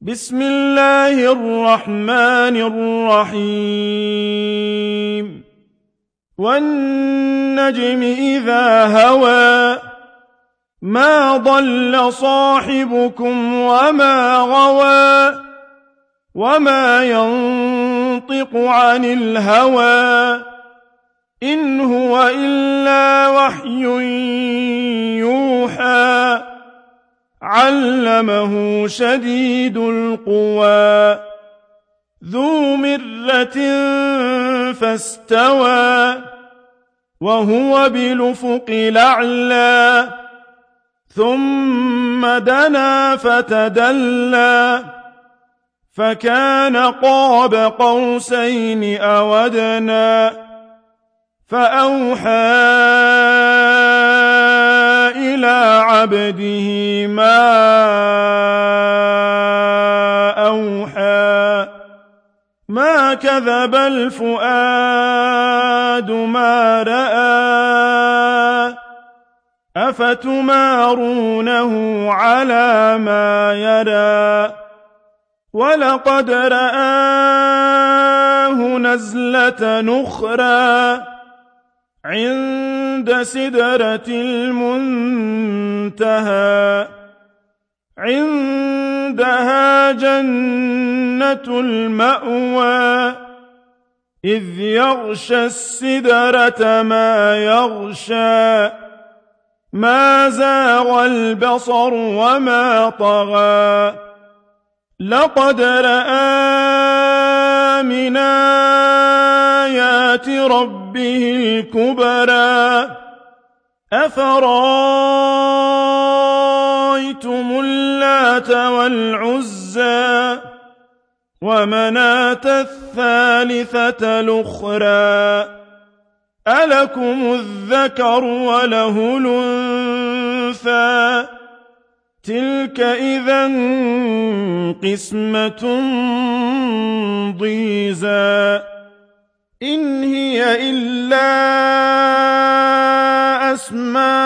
بسم الله الرحمن الرحيم. والنجم إذا هوى ما ضل صاحبكم وما غوى وما ينطق عن الهوى. إن هو إلا وحي يوحى. علمه شديد القوى ذو مرة فاستوى وهو بالأفق الأعلى ثم دنا فتدلى فكان قاب قوسين أو أدنى فأوحى عبده ما أوحى ما كذب الفؤاد ما رأى أفتمارونه على ما يرى؟ ولقد رآه نزلة نخرى. عند سدرة المنتهى. عندها جنة المأوى. إذ يغشى السدرة ما يغشى. ما زاغ البصر وما طغى. لقد رأى من آيات ربه الكبرى أفرأيتم اللات والعزى ومناة الثالثة الأخرى ألكم الذكر وله الأنثى تلك إذا قسمة ضيزى إن هي إلا أسماء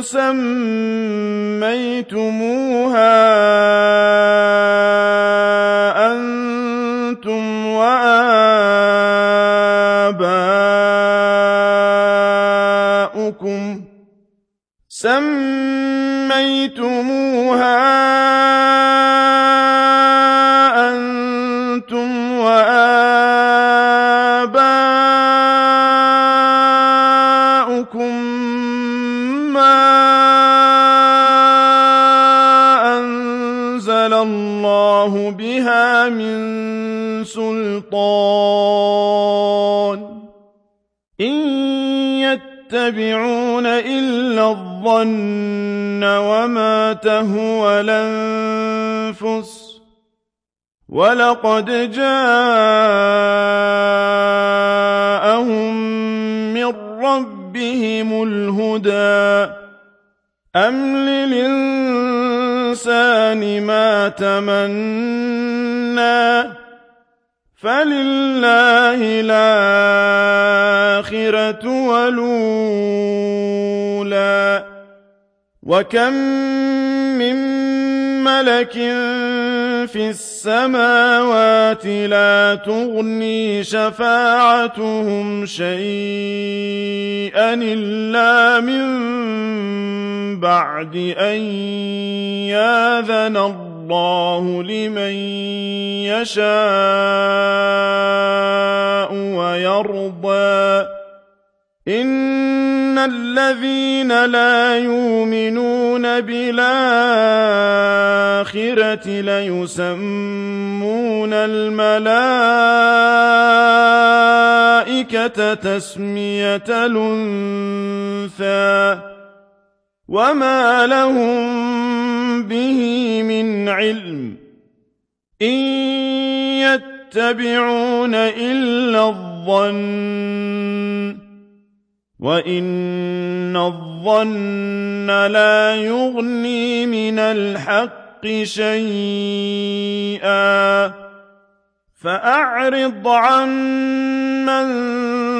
سميتموها إن يتبعون إلا الظن وما تهوى الأنفس ولقد جاءهم من ربهم الهدى أم للإنسان ما تمنى فلله الآخرة والأولى وكم من ملك في السماوات لا تغني شفاعتهم شيئا إلا من بعد أن ياذن الله لمن يشاء ويرضى. إن الذين لا يؤمنون بالآخرة ليسمون الملائكة تسمية الأنثى. وما لهم به من علم إن يتبعون إلا الظن وإن الظن لا يغني من الحق شيئا فأعرض عن من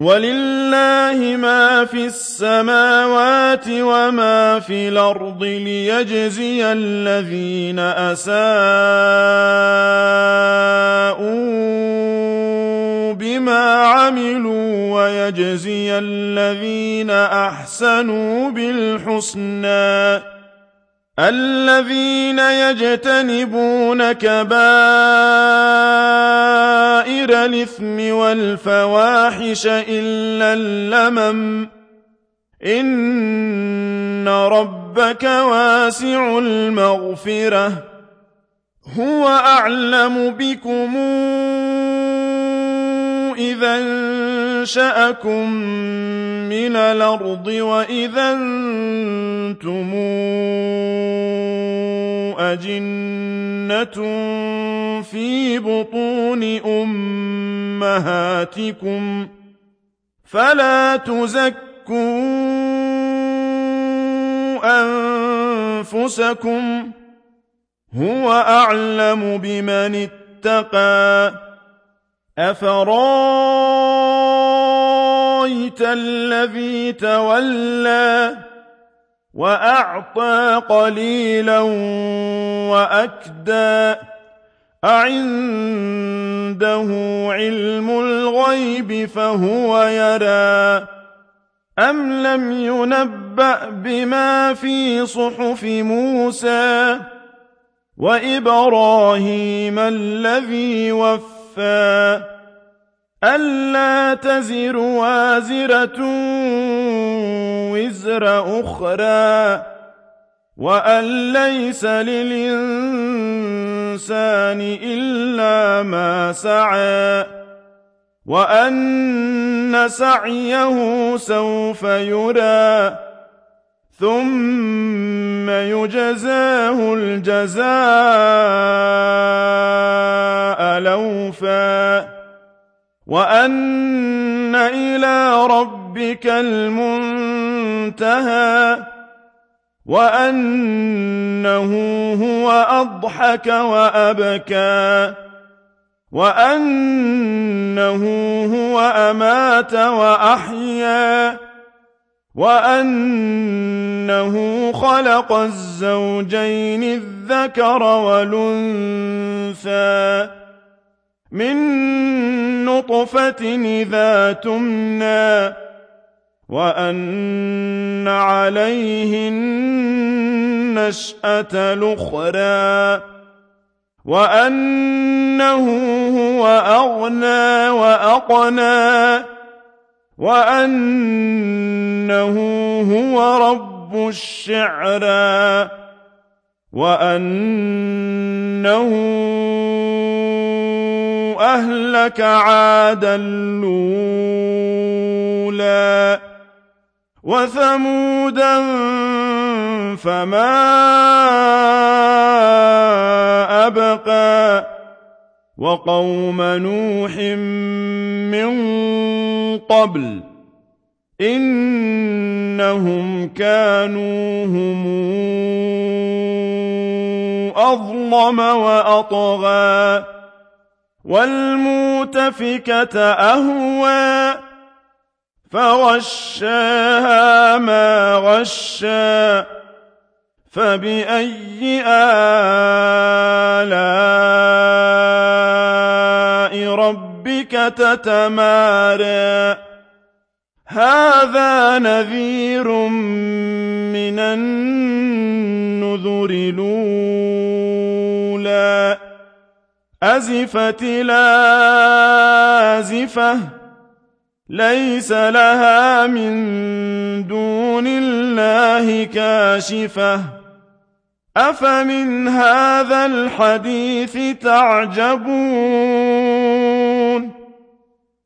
ولله ما في السماوات وما في الأرض ليجزي الذين أساءوا بما عملوا ويجزي الذين أحسنوا بالحسنى الذين يجتنبون كبائر الإثم والفواحش إلا اللمم. إن ربك واسع المغفرة. هو أعلم بكم إذا أنشأكم من الأرض وإذا أنتم أجنة في بطون أمهاتكم فلا تزكوا أنفسكم هو أعلم بمن اتقى أفرأيت الذي تولى وأعطى قليلا وأكدى أعنده علم الغيب فهو يرى أم لم ينبأ بما في صحف موسى وإبراهيم الذي وفى ألا تزر وازرة وزر أخرى وأن ليس للإنسان إلا ما سعى وأن سعيه سوف يرى ثم يجزاه الجزاء لوفا وأن إلى ربك المنتهى وأنه هو أضحك وأبكى وأنه هو أمات وأحيا وأنه خلق الزوجين الذكر والأنثى من نطفة إذا تمنى وأن عليه النشأة الأخرى وأنه هو أغنى وأقنى وأنه هو رب الشعرى وأنه أهلك عادا الأولى وثمودا فما أبقى وقوم نوح من قبل إنهم كانوا هم أظلم وأطغى والمؤتفكة أهوى فغشاها ما غشى فبأي آلاء ربك تتمارى. هذا نذير من النذر الأولى. أزفت لازفة ليس لها من دون الله كاشفة. أفمن هذا الحديث تعجبون؟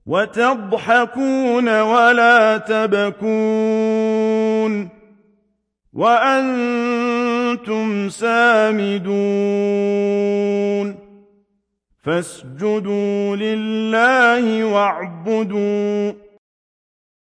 وتضحكون ولا تبكون؟ وأنتم سامدون؟ فاسجدوا لله واعبدوا